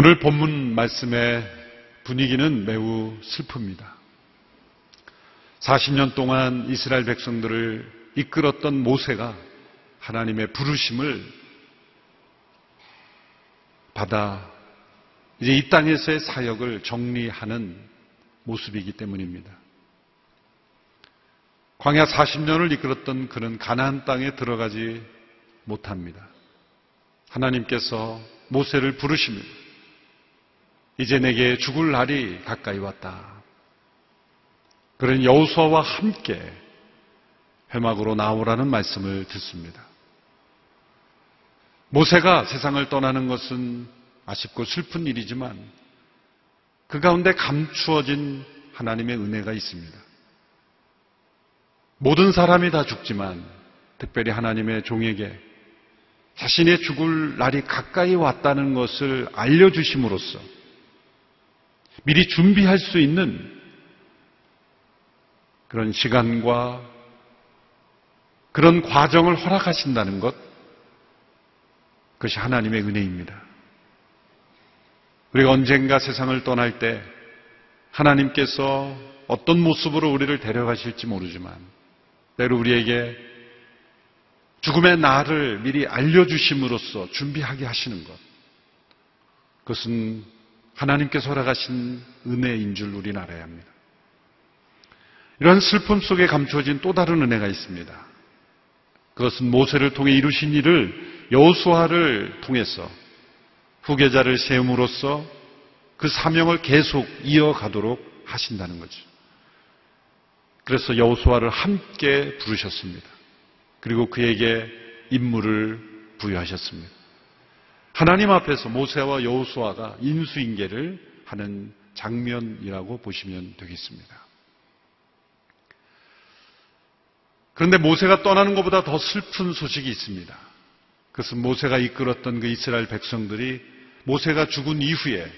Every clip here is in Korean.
오늘 본문 말씀의 분위기는 매우 슬픕니다. 40년 동안 이스라엘 백성들을 이끌었던 모세가 하나님의 부르심을 받아 이제 이 땅에서의 사역을 정리하는 모습이기 때문입니다. 광야 40년을 이끌었던 그는 가나안 땅에 들어가지 못합니다. 하나님께서 모세를 부르시며 이제 내게 죽을 날이 가까이 왔다. 그런 여호수아와 함께 회막으로 나오라는 말씀을 듣습니다. 모세가 세상을 떠나는 것은 아쉽고 슬픈 일이지만 그 가운데 감추어진 하나님의 은혜가 있습니다. 모든 사람이 다 죽지만 특별히 하나님의 종에게 자신의 죽을 날이 가까이 왔다는 것을 알려주심으로써 미리 준비할 수 있는 그런 시간과 그런 과정을 허락하신다는 것, 그것이 하나님의 은혜입니다. 우리가 언젠가 세상을 떠날 때 하나님께서 어떤 모습으로 우리를 데려가실지 모르지만 때로 우리에게 죽음의 날을 미리 알려주심으로써 준비하게 하시는 것. 그것은 하나님께서 허락하신 은혜인 줄 우리는 알아야 합니다. 이러한 슬픔 속에 감추어진 또 다른 은혜가 있습니다. 그것은 모세를 통해 이루신 일을 여호수아를 통해서 후계자를 세움으로써 그 사명을 계속 이어가도록 하신다는 거죠. 그래서 여호수아를 함께 부르셨습니다. 그리고 그에게 임무를 부여하셨습니다. 하나님 앞에서 모세와 여호수아가 인수인계를 하는 장면이라고 보시면 되겠습니다. 그런데 모세가 떠나는 것보다 더 슬픈 소식이 있습니다. 그것은 모세가 이끌었던 그 이스라엘 백성들이 모세가 죽은 이후에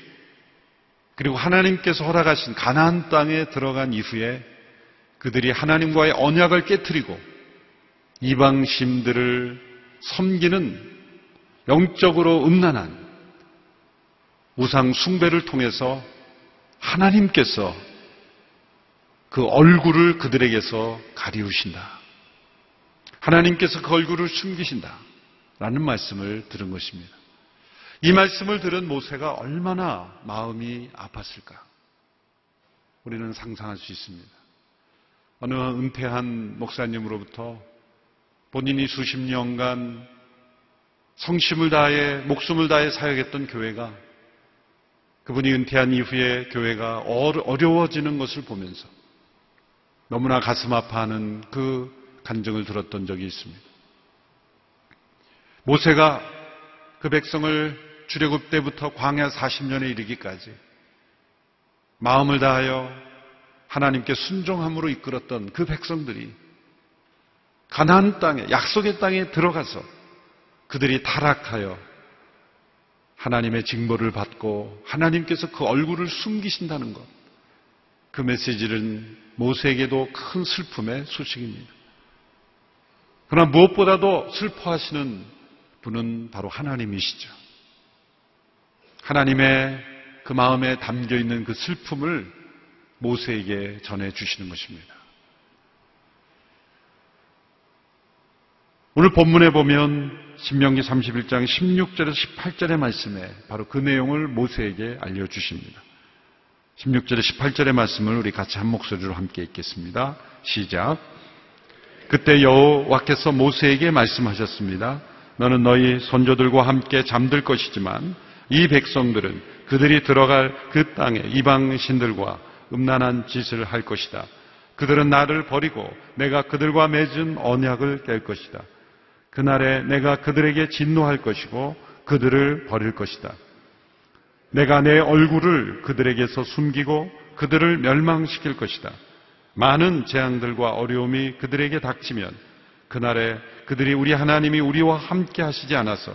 그리고 하나님께서 허락하신 가나안 땅에 들어간 이후에 그들이 하나님과의 언약을 깨뜨리고 이방신들을 섬기는 영적으로 음란한 우상 숭배를 통해서 하나님께서 그 얼굴을 그들에게서 가리우신다. 하나님께서 그 얼굴을 숨기신다. 라는 말씀을 들은 것입니다. 이 말씀을 들은 모세가 얼마나 마음이 아팠을까? 우리는 상상할 수 있습니다. 어느 은퇴한 목사님으로부터 본인이 수십 년간 성심을 다해 목숨을 다해 사역했던 교회가 그분이 은퇴한 이후에 교회가 어려워지는 것을 보면서 너무나 가슴 아파하는 그 간증을 들었던 적이 있습니다. 모세가 그 백성을 출애굽 때부터 광야 40년에 이르기까지 마음을 다하여 하나님께 순종함으로 이끌었던 그 백성들이 가나안 땅에 약속의 땅에 들어가서 그들이 타락하여 하나님의 징벌을 받고 하나님께서 그 얼굴을 숨기신다는 것. 그 메시지는 모세에게도 큰 슬픔의 소식입니다. 그러나 무엇보다도 슬퍼하시는 분은 바로 하나님이시죠. 하나님의 그 마음에 담겨 있는 그 슬픔을 모세에게 전해 주시는 것입니다. 오늘 본문에 보면 신명기 31장 16절에서 18절의 말씀에 바로 그 내용을 모세에게 알려주십니다. 16절에 18절의 말씀을 우리 같이 한 목소리로 함께 읽겠습니다. 시작. 그때 여호와께서 모세에게 말씀하셨습니다. 너는 너희 선조들과 함께 잠들 것이지만 이 백성들은 그들이 들어갈 그 땅에 이방 신들과 음란한 짓을 할 것이다. 그들은 나를 버리고 내가 그들과 맺은 언약을 깰 것이다. 그날에 내가 그들에게 진노할 것이고 그들을 버릴 것이다. 내가 내 얼굴을 그들에게서 숨기고 그들을 멸망시킬 것이다. 많은 재앙들과 어려움이 그들에게 닥치면 그날에 그들이 우리 하나님이 우리와 함께 하시지 않아서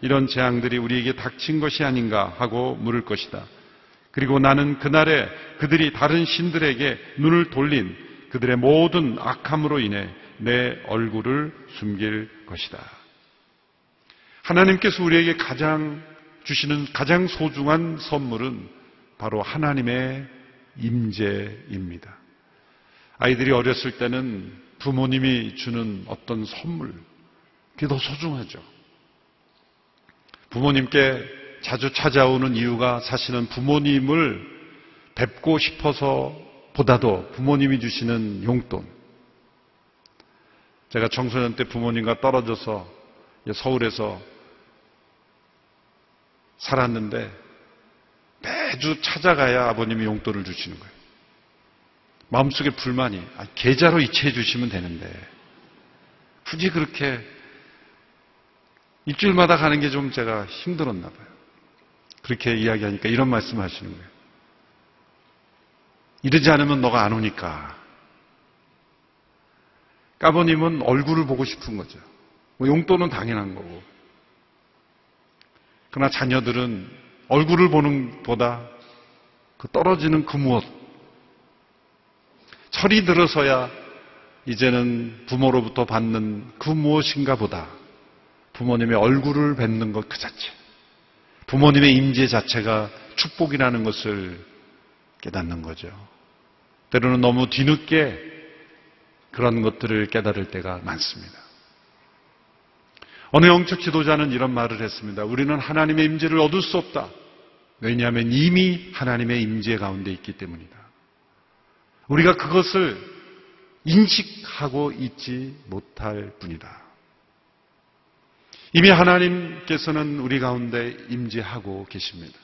이런 재앙들이 우리에게 닥친 것이 아닌가 하고 물을 것이다. 그리고 나는 그날에 그들이 다른 신들에게 눈을 돌린 그들의 모든 악함으로 인해 내 얼굴을 숨길 것이다. 하나님께서 우리에게 가장 주시는 가장 소중한 선물은 바로 하나님의 임재입니다. 아이들이 어렸을 때는 부모님이 주는 어떤 선물, 그게 더 소중하죠. 부모님께 자주 찾아오는 이유가 사실은 부모님을 뵙고 싶어서 보다도 부모님이 주시는 용돈. 제가 청소년 때 부모님과 떨어져서 서울에서 살았는데 매주 찾아가야 아버님이 용돈을 주시는 거예요. 마음속에 불만이 아, 계좌로 이체해 주시면 되는데 굳이 그렇게 일주일마다 가는 게 좀 제가 힘들었나 봐요. 그렇게 이야기하니까 이런 말씀 하시는 거예요. 이러지 않으면 너가 안 오니까. 까버님은 얼굴을 보고 싶은 거죠. 뭐 용돈은 당연한 거고. 그러나 자녀들은 얼굴을 보는 보다 그 떨어지는 그 무엇. 철이 들어서야 이제는 부모로부터 받는 그 무엇인가 보다 부모님의 얼굴을 뵙는 것 그 자체. 부모님의 임재 자체가 축복이라는 것을 깨닫는 거죠. 때로는 너무 뒤늦게 그런 것들을 깨달을 때가 많습니다. 어느 영적 지도자는 이런 말을 했습니다. 우리는 하나님의 임재를 얻을 수 없다. 왜냐하면 이미 하나님의 임재 가운데 있기 때문이다. 우리가 그것을 인식하고 있지 못할 뿐이다. 이미 하나님께서는 우리 가운데 임재하고 계십니다.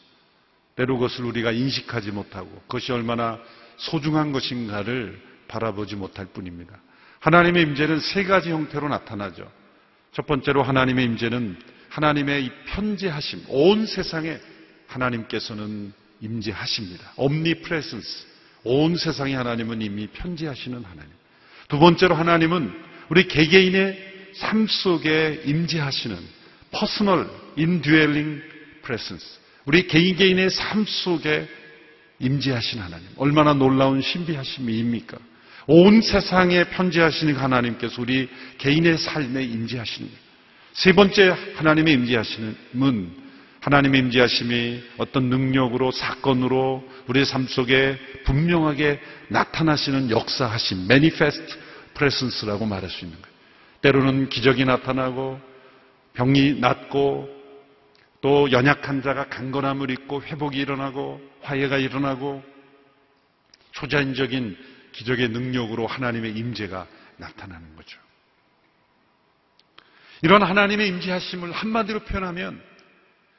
때로 그것을 우리가 인식하지 못하고 그것이 얼마나 소중한 것인가를 바라보지 못할 뿐입니다. 하나님의 임재는 세 가지 형태로 나타나죠. 첫 번째로 하나님의 임재는 하나님의 이 편재하심, 온 세상에 하나님께서는 임재하십니다. omnipresence. 온 세상에 하나님은 이미 편재하시는 하나님. 두 번째로 하나님은 우리 개개인의 삶 속에 임재하시는 personal indwelling presence. 우리 개인 개인의 삶 속에 임재하신 하나님. 얼마나 놀라운 신비하심이입니까? 온 세상에 편재하시는 하나님께서 우리 개인의 삶에 임재하시는 세 번째 하나님의 임재하시는 하나님의 임재하심이 어떤 능력으로 사건으로 우리의 삶 속에 분명하게 나타나시는 역사하심, manifest presence라고 말할 수 있는 거예요. 때로는 기적이 나타나고 병이 낫고 또 연약한 자가 강건함을 입고 회복이 일어나고 화해가 일어나고 초자연적인 기적의 능력으로 하나님의 임재가 나타나는 거죠. 이런 하나님의 임재하심을 한마디로 표현하면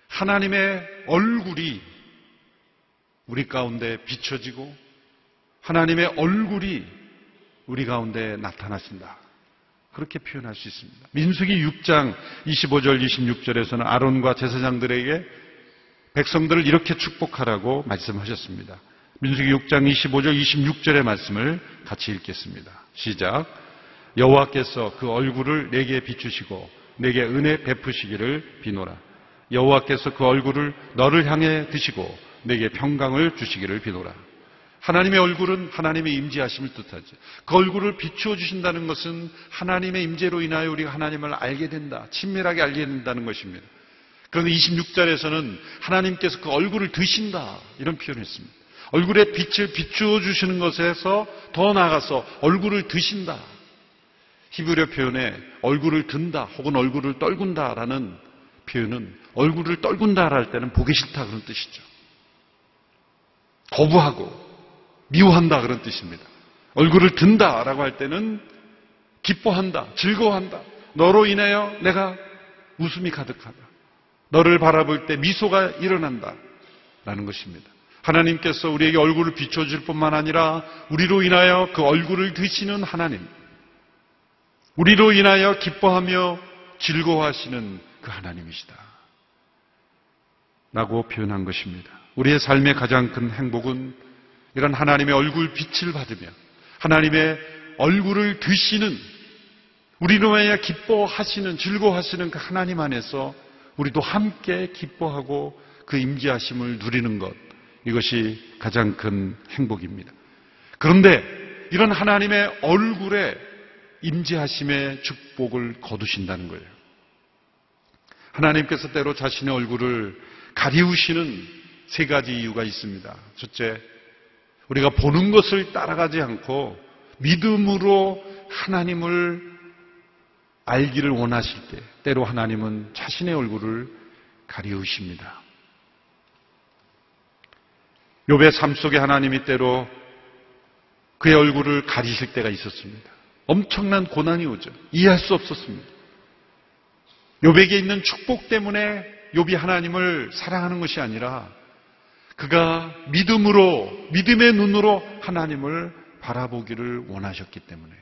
하나님의 얼굴이 우리 가운데 비춰지고 하나님의 얼굴이 우리 가운데 나타나신다. 그렇게 표현할 수 있습니다. 민수기 6장 25절 26절에서는 아론과 제사장들에게 백성들을 이렇게 축복하라고 말씀하셨습니다. 민수기 6장 25절 26절의 말씀을 같이 읽겠습니다. 시작. 여호와께서 그 얼굴을 내게 비추시고 내게 은혜 베푸시기를 비노라. 여호와께서 그 얼굴을 너를 향해 드시고 내게 평강을 주시기를 비노라. 하나님의 얼굴은 하나님의 임재하심을 뜻하죠. 그 얼굴을 비추어 주신다는 것은 하나님의 임재로 인하여 우리가 하나님을 알게 된다. 친밀하게 알게 된다는 것입니다. 그런데 26절에서는 하나님께서 그 얼굴을 드신다. 이런 표현을 했습니다. 얼굴에 빛을 비추어 주시는 것에서 더 나아가서 얼굴을 드신다. 히브리어 표현에 얼굴을 든다 혹은 얼굴을 떨군다라는 표현은 얼굴을 떨군다라 할 때는 보기 싫다 그런 뜻이죠. 거부하고 미워한다 그런 뜻입니다. 얼굴을 든다라고 할 때는 기뻐한다, 즐거워한다. 너로 인하여 내가 웃음이 가득하다. 너를 바라볼 때 미소가 일어난다. 라는 것입니다. 하나님께서 우리에게 얼굴을 비춰줄 뿐만 아니라 우리로 인하여 그 얼굴을 드시는 하나님. 우리로 인하여 기뻐하며 즐거워하시는 그 하나님이시다. 라고 표현한 것입니다. 우리의 삶의 가장 큰 행복은 이런 하나님의 얼굴 빛을 받으며 하나님의 얼굴을 드시는 우리로 인하여 기뻐하시는 즐거워하시는 그 하나님 안에서 우리도 함께 기뻐하고 그 임재하심을 누리는 것 이것이 가장 큰 행복입니다. 그런데 이런 하나님의 얼굴에 임재하심의 축복을 거두신다는 거예요. 하나님께서 때로 자신의 얼굴을 가리우시는 세 가지 이유가 있습니다. 첫째, 우리가 보는 것을 따라가지 않고 믿음으로 하나님을 알기를 원하실 때, 때로 하나님은 자신의 얼굴을 가리우십니다. 욥의 삶 속에 하나님이 때로 그의 얼굴을 가리실 때가 있었습니다. 엄청난 고난이 오죠. 이해할 수 없었습니다. 욥에게 있는 축복 때문에 욥이 하나님을 사랑하는 것이 아니라 그가 믿음으로 믿음의 눈으로 하나님을 바라보기를 원하셨기 때문에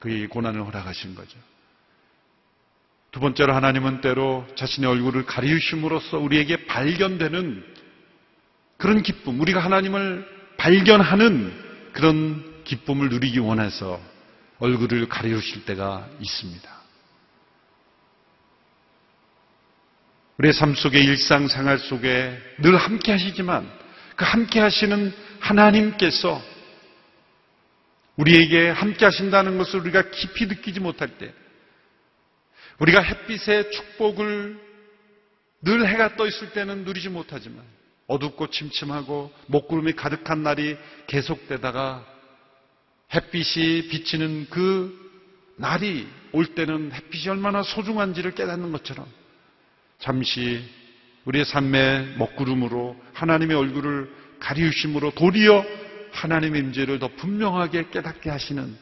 그의 고난을 허락하신 거죠. 두 번째로 하나님은 때로 자신의 얼굴을 가리우심으로써 우리에게 발견되는 그런 기쁨, 우리가 하나님을 발견하는 그런 기쁨을 누리기 원해서 얼굴을 가리우실 때가 있습니다. 우리의 삶 속의 일상 생활 속에 늘 함께 하시지만 그 함께 하시는 하나님께서 우리에게 함께 하신다는 것을 우리가 깊이 느끼지 못할 때 우리가 햇빛의 축복을 늘 해가 떠 있을 때는 누리지 못하지만 어둡고 침침하고 먹구름이 가득한 날이 계속되다가 햇빛이 비치는 그 날이 올 때는 햇빛이 얼마나 소중한지를 깨닫는 것처럼 잠시 우리의 삶의 먹구름으로 하나님의 얼굴을 가리우심으로 도리어 하나님의 임재를 더 분명하게 깨닫게 하시는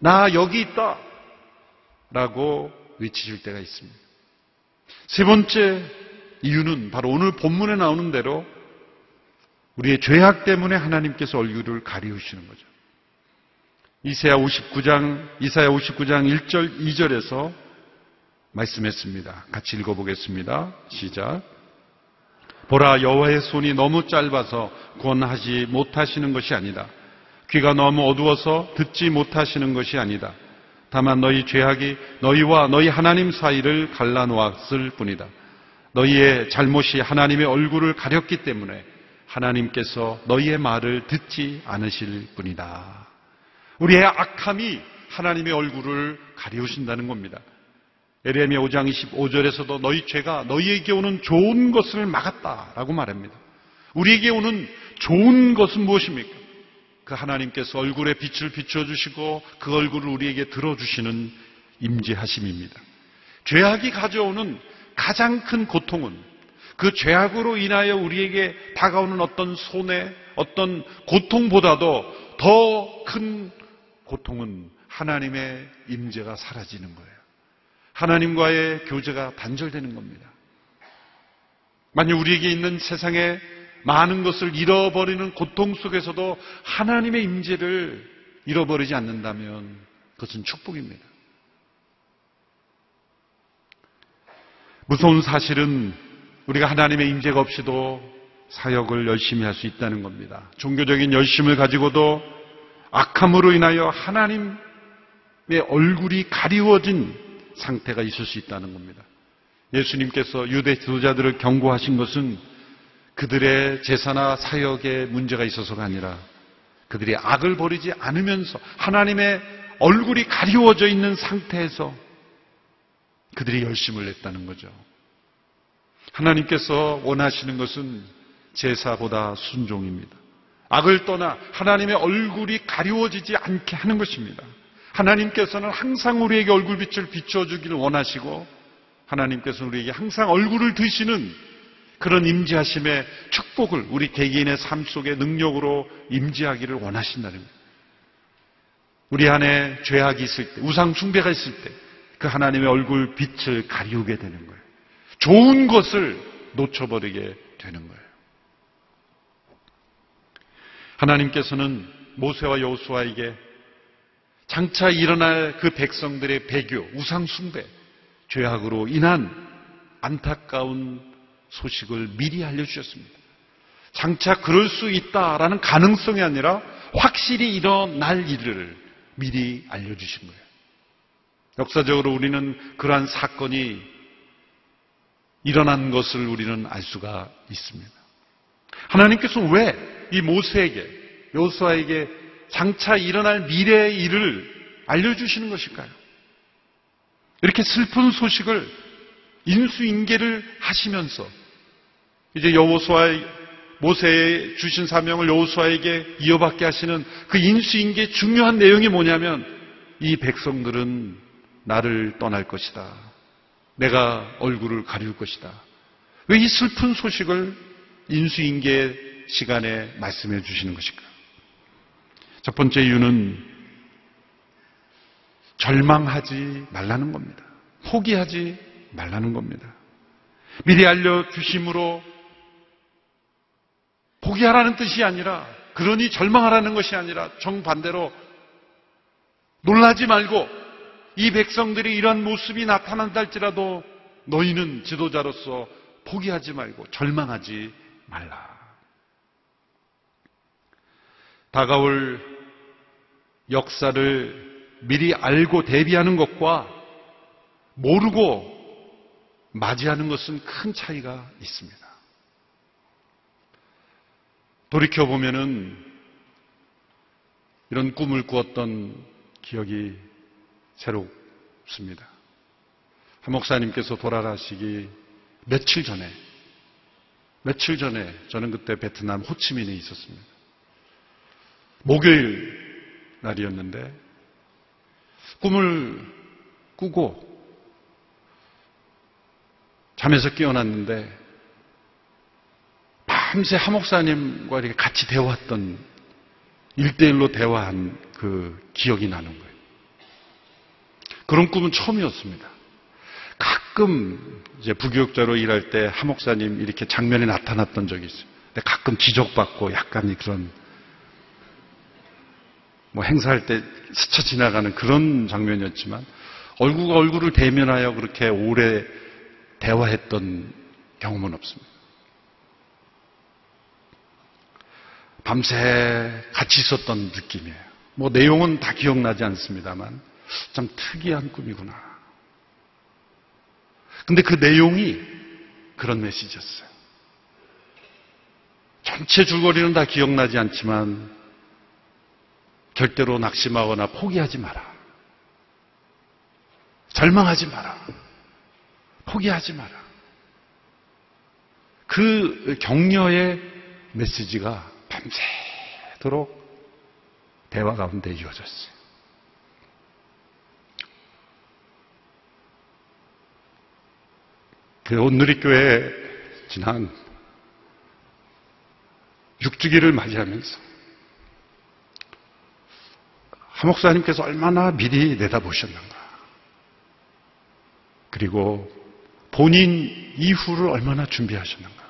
나 여기 있다 라고 외치실 때가 있습니다. 세 번째 이유는 바로 오늘 본문에 나오는 대로 우리의 죄악 때문에 하나님께서 얼굴을 가리우시는 거죠. 이사야 59장 이사야 59장 1절 2절에서 말씀했습니다. 같이 읽어 보겠습니다. 시작. 보라 여호와의 손이 너무 짧아서 구원하지 못하시는 것이 아니다. 귀가 너무 어두워서 듣지 못하시는 것이 아니다. 다만 너희 죄악이 너희와 너희 하나님 사이를 갈라놓았을 뿐이다. 너희의 잘못이 하나님의 얼굴을 가렸기 때문에 하나님께서 너희의 말을 듣지 않으실 뿐이다. 우리의 악함이 하나님의 얼굴을 가리우신다는 겁니다. 에레미야 5장 25절에서도 너희 죄가 너희에게 오는 좋은 것을 막았다라고 말합니다. 우리에게 오는 좋은 것은 무엇입니까? 그 하나님께서 얼굴에 빛을 비춰 주시고 그 얼굴을 우리에게 들어 주시는 임재하심입니다. 죄악이 가져오는 가장 큰 고통은 그 죄악으로 인하여 우리에게 다가오는 어떤 손해, 어떤 고통보다도 더 큰 고통은 하나님의 임재가 사라지는 거예요. 하나님과의 교제가 단절되는 겁니다. 만약 우리에게 있는 세상에 많은 것을 잃어버리는 고통 속에서도 하나님의 임재를 잃어버리지 않는다면 그것은 축복입니다. 무서운 사실은 우리가 하나님의 임재가 없이도 사역을 열심히 할 수 있다는 겁니다. 종교적인 열심을 가지고도 악함으로 인하여 하나님의 얼굴이 가리워진 상태가 있을 수 있다는 겁니다. 예수님께서 유대 지도자들을 경고하신 것은 그들의 제사나 사역에 문제가 있어서가 아니라 그들이 악을 버리지 않으면서 하나님의 얼굴이 가리워져 있는 상태에서 그들이 열심을 냈다는 거죠. 하나님께서 원하시는 것은 제사보다 순종입니다. 악을 떠나 하나님의 얼굴이 가리워지지 않게 하는 것입니다. 하나님께서는 항상 우리에게 얼굴빛을 비춰주기를 원하시고 하나님께서는 우리에게 항상 얼굴을 드시는 그런 임재하심의 축복을 우리 개개인의 삶 속에 능력으로 임재하기를 원하신다는 거예요. 우리 안에 죄악이 있을 때, 우상 숭배가 있을 때, 그 하나님의 얼굴 빛을 가리우게 되는 거예요. 좋은 것을 놓쳐버리게 되는 거예요. 하나님께서는 모세와 여호수아에게 장차 일어날 그 백성들의 배교, 우상 숭배, 죄악으로 인한 안타까운 소식을 미리 알려주셨습니다. 장차 그럴 수 있다라는 가능성이 아니라 확실히 일어날 일을 미리 알려주신 거예요. 역사적으로 우리는 그러한 사건이 일어난 것을 우리는 알 수가 있습니다. 하나님께서 왜 이 모세에게, 요수아에게 장차 일어날 미래의 일을 알려주시는 것일까요? 이렇게 슬픈 소식을 인수인계를 하시면서 이제 여호수아 모세에 주신 사명을 여호수아에게 이어받게 하시는 그 인수인계의 중요한 내용이 뭐냐면 이 백성들은 나를 떠날 것이다. 내가 얼굴을 가릴 것이다. 왜 이 슬픈 소식을 인수인계 시간에 말씀해 주시는 것일까? 첫 번째 이유는 절망하지 말라는 겁니다. 포기하지 말라는 겁니다. 미리 알려주심으로 포기하라는 뜻이 아니라 그러니 절망하라는 것이 아니라 정반대로 놀라지 말고 이 백성들이 이런 모습이 나타난다 할지라도 너희는 지도자로서 포기하지 말고 절망하지 말라. 다가올 역사를 미리 알고 대비하는 것과 모르고 맞이하는 것은 큰 차이가 있습니다. 돌이켜보면은 이런 꿈을 꾸었던 기억이 새롭습니다. 한 목사님께서 돌아가시기 며칠 전에, 며칠 전에 저는 그때 베트남 호치민에 있었습니다. 목요일 날이었는데 꿈을 꾸고 잠에서 깨어났는데 밤새 하 목사님과 이렇게 같이 대화했던 일대일로 대화한 그 기억이 나는 거예요. 그런 꿈은 처음이었습니다. 가끔 이제 부교육자로 일할 때 하 목사님 이렇게 장면에 나타났던 적이 있어요. 근데 가끔 지적받고 약간 그런 뭐 행사할 때 스쳐 지나가는 그런 장면이었지만 얼굴과 얼굴을 대면하여 그렇게 오래 대화했던 경험은 없습니다. 밤새 같이 있었던 느낌이에요. 뭐 내용은 다 기억나지 않습니다만 참 특이한 꿈이구나. 근데 그 내용이 그런 메시지였어요. 전체 줄거리는 다 기억나지 않지만 절대로 낙심하거나 포기하지 마라. 절망하지 마라. 포기하지 마라. 그 격려의 메시지가 밤새도록 대화 가운데 이어졌어요. 그 온누리교회 지난 6주기를 맞이하면서 하목사님께서 얼마나 미리 내다보셨는가. 그리고 본인 이후를 얼마나 준비하셨는가.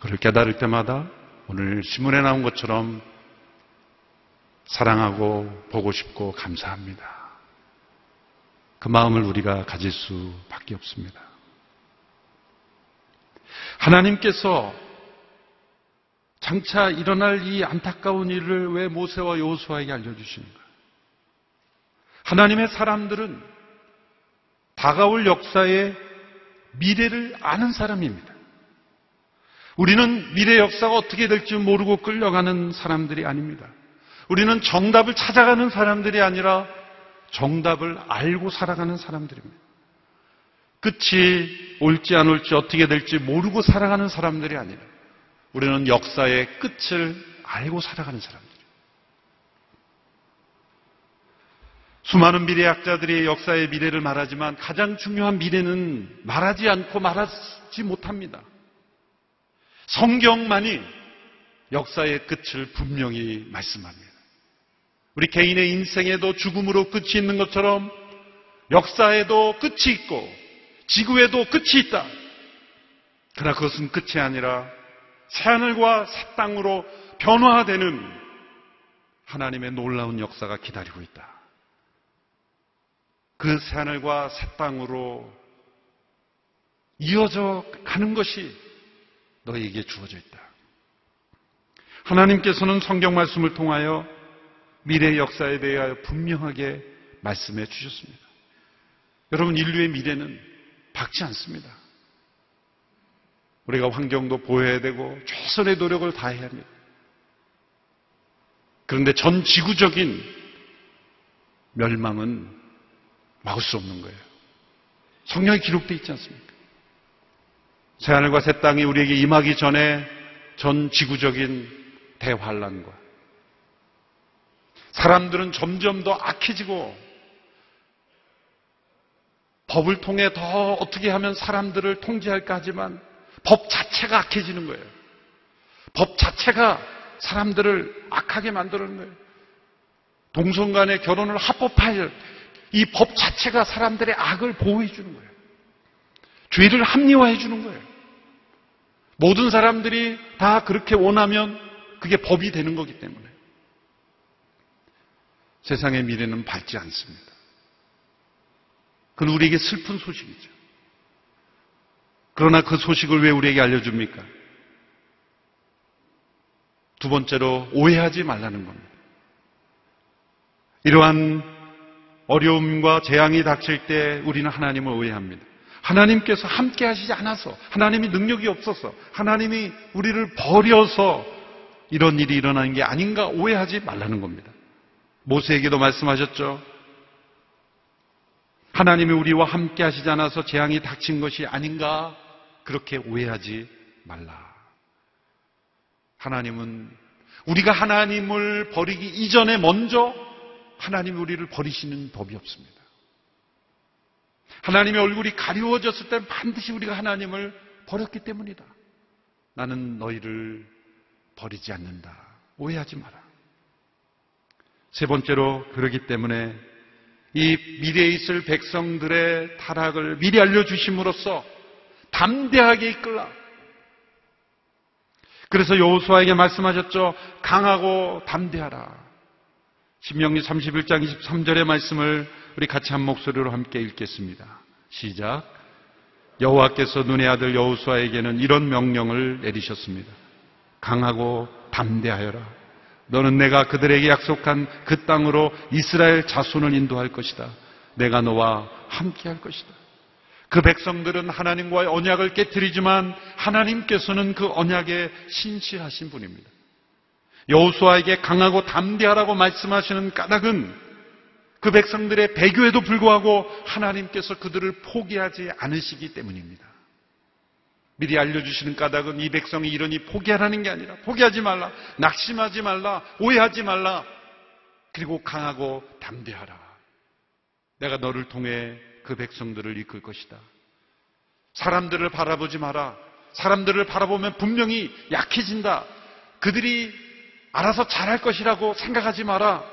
그를 깨달을 때마다 오늘 신문에 나온 것처럼 사랑하고 보고 싶고 감사합니다. 그 마음을 우리가 가질 수밖에 없습니다. 하나님께서 장차 일어날 이 안타까운 일을 왜 모세와 여호수아에게 알려주시는가? 하나님의 사람들은 다가올 역사의 미래를 아는 사람입니다. 우리는 미래 역사가 어떻게 될지 모르고 끌려가는 사람들이 아닙니다. 우리는 정답을 찾아가는 사람들이 아니라 정답을 알고 살아가는 사람들입니다. 끝이 올지 안 올지 어떻게 될지 모르고 살아가는 사람들이 아니라 우리는 역사의 끝을 알고 살아가는 사람들이에요. 수많은 미래학자들이 역사의 미래를 말하지만 가장 중요한 미래는 말하지 않고 말하지 못합니다. 성경만이 역사의 끝을 분명히 말씀합니다. 우리 개인의 인생에도 죽음으로 끝이 있는 것처럼 역사에도 끝이 있고 지구에도 끝이 있다. 그러나 그것은 끝이 아니라 새하늘과 새 땅으로 변화되는 하나님의 놀라운 역사가 기다리고 있다. 그 새하늘과 새 땅으로 이어져 가는 것이 너희에게 주어져 있다. 하나님께서는 성경 말씀을 통하여 미래 역사에 대하여 분명하게 말씀해 주셨습니다. 여러분, 인류의 미래는 밝지 않습니다. 우리가 환경도 보호해야 되고 최선의 노력을 다해야 합니다. 그런데 전 지구적인 멸망은 막을 수 없는 거예요. 성경에 기록되어 있지 않습니까? 새하늘과 새 땅이 우리에게 임하기 전에 전 지구적인 대환란과 사람들은 점점 더 악해지고 법을 통해 더 어떻게 하면 사람들을 통제할까 하지만 법 자체가 악해지는 거예요. 법 자체가 사람들을 악하게 만드는 거예요. 동성 간의 결혼을 합법화할 이 법 자체가 사람들의 악을 보호해 주는 거예요. 죄를 합리화해 주는 거예요. 모든 사람들이 다 그렇게 원하면 그게 법이 되는 거기 때문에 세상의 미래는 밝지 않습니다. 그건 우리에게 슬픈 소식이죠. 그러나 그 소식을 왜 우리에게 알려줍니까? 두 번째로 오해하지 말라는 겁니다. 이러한 어려움과 재앙이 닥칠 때 우리는 하나님을 오해합니다. 하나님께서 함께 하시지 않아서, 하나님이 능력이 없어서, 하나님이 우리를 버려서 이런 일이 일어나는 게 아닌가 오해하지 말라는 겁니다. 모세에게도 말씀하셨죠. 하나님이 우리와 함께 하시지 않아서 재앙이 닥친 것이 아닌가 그렇게 오해하지 말라. 하나님은 우리가 하나님을 버리기 이전에 먼저 하나님이 우리를 버리시는 법이 없습니다. 하나님의 얼굴이 가리워졌을 때 반드시 우리가 하나님을 버렸기 때문이다. 나는 너희를 버리지 않는다. 오해하지 마라. 세 번째로 그러기 때문에 이 미래에 있을 백성들의 타락을 미리 알려주심으로써 담대하게 이끌라. 그래서 여호수아에게 말씀하셨죠. 강하고 담대하라. 신명기 31장 23절의 말씀을 우리 같이 한 목소리로 함께 읽겠습니다. 시작. 여호와께서 눈의 아들 여호수아에게는 이런 명령을 내리셨습니다. 강하고 담대하여라. 너는 내가 그들에게 약속한 그 땅으로 이스라엘 자손을 인도할 것이다. 내가 너와 함께 할 것이다. 그 백성들은 하나님과의 언약을 깨뜨리지만 하나님께서는 그 언약에 신실하신 분입니다. 여호수아에게 강하고 담대하라고 말씀하시는 까닭은 그 백성들의 배교에도 불구하고 하나님께서 그들을 포기하지 않으시기 때문입니다. 미리 알려주시는 까닭은 이 백성이 이러니 포기하라는 게 아니라 포기하지 말라, 낙심하지 말라, 오해하지 말라, 그리고 강하고 담대하라. 내가 너를 통해 그 백성들을 이끌 것이다. 사람들을 바라보지 마라. 사람들을 바라보면 분명히 약해진다. 그들이 알아서 잘할 것이라고 생각하지 마라.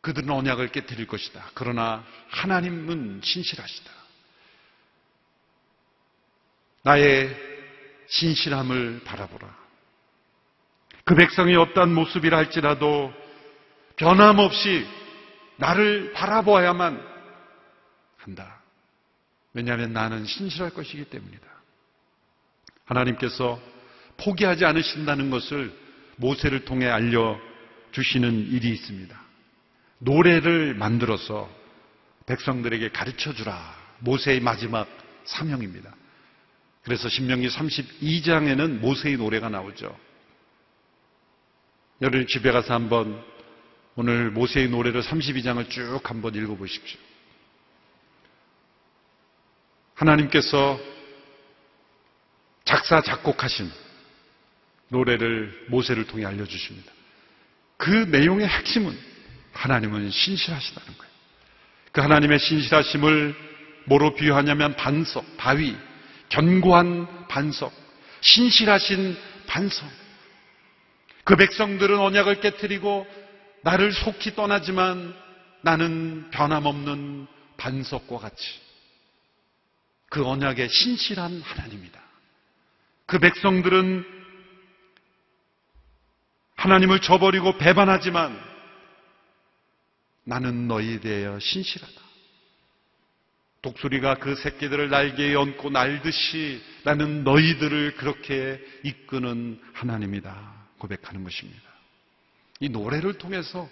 그들은 언약을 깨뜨릴 것이다. 그러나 하나님은 신실하시다. 나의 신실함을 바라보라. 그 백성이 어떠한 모습이라 할지라도 변함없이 나를 바라보아야만 한다. 왜냐하면 나는 신실할 것이기 때문이다. 하나님께서 포기하지 않으신다는 것을 모세를 통해 알려주시는 일이 있습니다. 노래를 만들어서 백성들에게 가르쳐 주라. 모세의 마지막 사명입니다. 그래서 신명기 32장에는 모세의 노래가 나오죠. 여러분 집에 가서 한번 오늘 모세의 노래를 32장을 쭉 한번 읽어보십시오. 하나님께서 작사, 작곡하신 노래를 모세를 통해 알려주십니다. 그 내용의 핵심은 하나님은 신실하시다는 거예요. 그 하나님의 신실하심을 뭐로 비유하냐면 반석, 바위, 견고한 반석, 신실하신 반석. 그 백성들은 언약을 깨뜨리고 나를 속히 떠나지만 나는 변함없는 반석과 같이 그 언약의 신실한 하나님이다. 그 백성들은 하나님을 저버리고 배반하지만 나는 너희에 대하여 신실하다. 독수리가 그 새끼들을 날개에 얹고 날듯이 나는 너희들을 그렇게 이끄는 하나님이다. 고백하는 것입니다. 이 노래를 통해서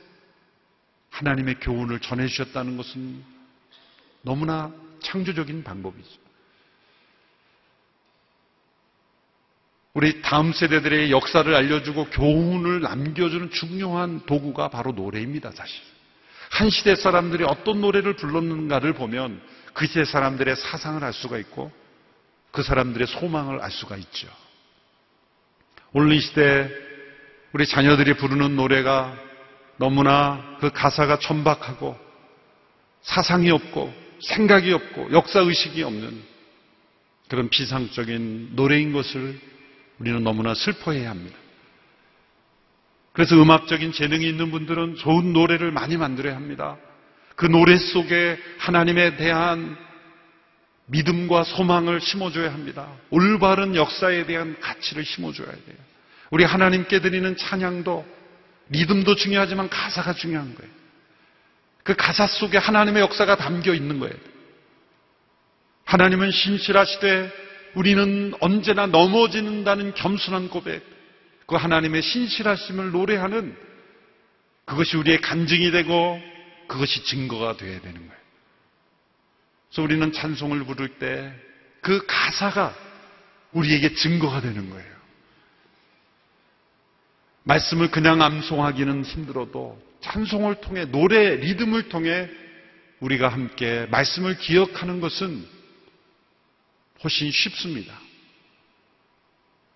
하나님의 교훈을 전해주셨다는 것은 너무나 창조적인 방법이죠. 우리 다음 세대들의 역사를 알려주고 교훈을 남겨주는 중요한 도구가 바로 노래입니다, 사실. 한 시대 사람들이 어떤 노래를 불렀는가를 보면 그 시대 사람들의 사상을 알 수가 있고 그 사람들의 소망을 알 수가 있죠. 오늘 이 시대 우리 자녀들이 부르는 노래가 너무나 그 가사가 천박하고 사상이 없고 생각이 없고 역사의식이 없는 그런 비상적인 노래인 것을 우리는 너무나 슬퍼해야 합니다. 그래서 음악적인 재능이 있는 분들은 좋은 노래를 많이 만들어야 합니다. 그 노래 속에 하나님에 대한 믿음과 소망을 심어줘야 합니다. 올바른 역사에 대한 가치를 심어줘야 돼요. 우리 하나님께 드리는 찬양도 리듬도 중요하지만 가사가 중요한 거예요. 그 가사 속에 하나님의 역사가 담겨 있는 거예요. 하나님은 신실하시되 우리는 언제나 넘어지는다는 겸손한 고백, 그 하나님의 신실하심을 노래하는 그것이 우리의 간증이 되고 그것이 증거가 되어야 되는 거예요. 그래서 우리는 찬송을 부를 때 그 가사가 우리에게 증거가 되는 거예요. 말씀을 그냥 암송하기는 힘들어도 찬송을 통해 노래 리듬을 통해 우리가 함께 말씀을 기억하는 것은 훨씬 쉽습니다.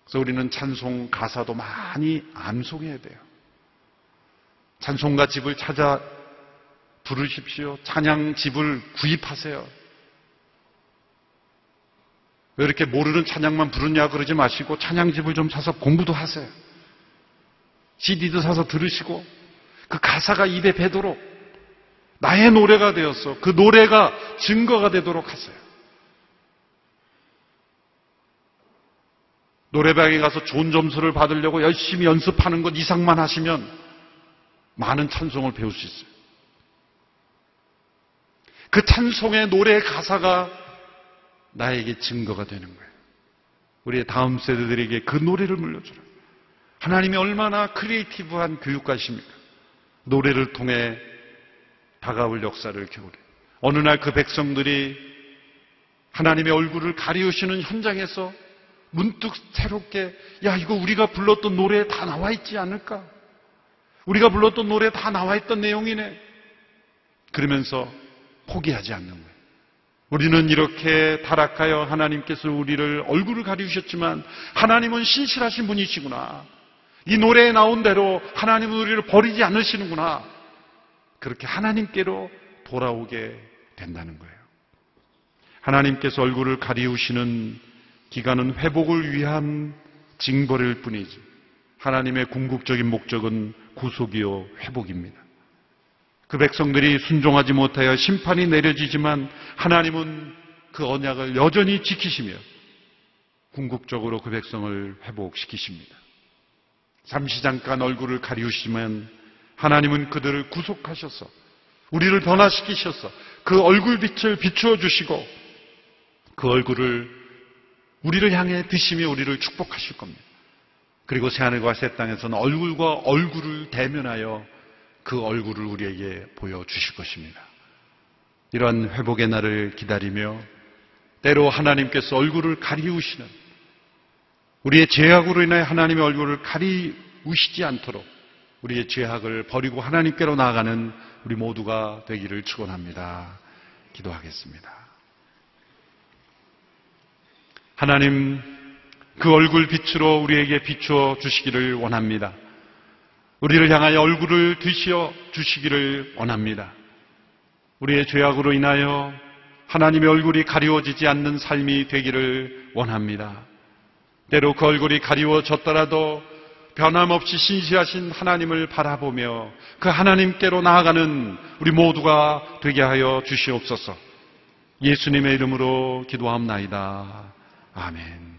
그래서 우리는 찬송 가사도 많이 암송해야 돼요. 찬송가 집을 찾아 부르십시오. 찬양 집을 구입하세요. 왜 이렇게 모르는 찬양만 부르냐 그러지 마시고 찬양 집을 좀 사서 공부도 하세요. CD도 사서 들으시고 그 가사가 입에 배도록 나의 노래가 되었어. 그 노래가 증거가 되도록 하세요. 노래방에 가서 좋은 점수를 받으려고 열심히 연습하는 것 이상만 하시면 많은 찬송을 배울 수 있어요. 그 찬송의 노래 가사가 나에게 증거가 되는 거예요. 우리의 다음 세대들에게 그 노래를 물려주라. 하나님이 얼마나 creative한 교육가십니까? 노래를 통해 다가올 역사를 겨울에. 어느 날 그 백성들이 하나님의 얼굴을 가리우시는 현장에서 문득 새롭게 야 이거 우리가 불렀던 노래에 다 나와 있지 않을까? 우리가 불렀던 노래에 다 나와 있던 내용이네. 그러면서 포기하지 않는 거예요. 우리는 이렇게 타락하여 하나님께서 우리를 얼굴을 가리우셨지만 하나님은 신실하신 분이시구나. 이 노래에 나온 대로 하나님은 우리를 버리지 않으시는구나. 그렇게 하나님께로 돌아오게 된다는 거예요. 하나님께서 얼굴을 가리우시는 기간은 회복을 위한 징벌일 뿐이지. 하나님의 궁극적인 목적은 구속이요 회복입니다. 그 백성들이 순종하지 못하여 심판이 내려지지만 하나님은 그 언약을 여전히 지키시며 궁극적으로 그 백성을 회복시키십니다. 잠시 잠깐 얼굴을 가리우시면 하나님은 그들을 구속하셔서 우리를 변화시키셔서 그 얼굴빛을 비추어 주시고 그 얼굴을 우리를 향해 드시며 우리를 축복하실 겁니다. 그리고 새하늘과 새 땅에서는 얼굴과 얼굴을 대면하여 그 얼굴을 우리에게 보여주실 것입니다. 이러한 회복의 날을 기다리며 때로 하나님께서 얼굴을 가리우시는 우리의 죄악으로 인하여 하나님의 얼굴을 가리우시지 않도록 우리의 죄악을 버리고 하나님께로 나아가는 우리 모두가 되기를 축원합니다. 기도하겠습니다. 하나님 그 얼굴 빛으로 우리에게 비추어 주시기를 원합니다. 우리를 향하여 얼굴을 드시어 주시기를 원합니다. 우리의 죄악으로 인하여 하나님의 얼굴이 가리워지지 않는 삶이 되기를 원합니다. 때로 그 얼굴이 가리워졌더라도 변함없이 신시하신 하나님을 바라보며 그 하나님께로 나아가는 우리 모두가 되게 하여 주시옵소서. 예수님의 이름으로 기도합나이다. 아멘.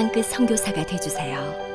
땅끝 선교사가 되주세요.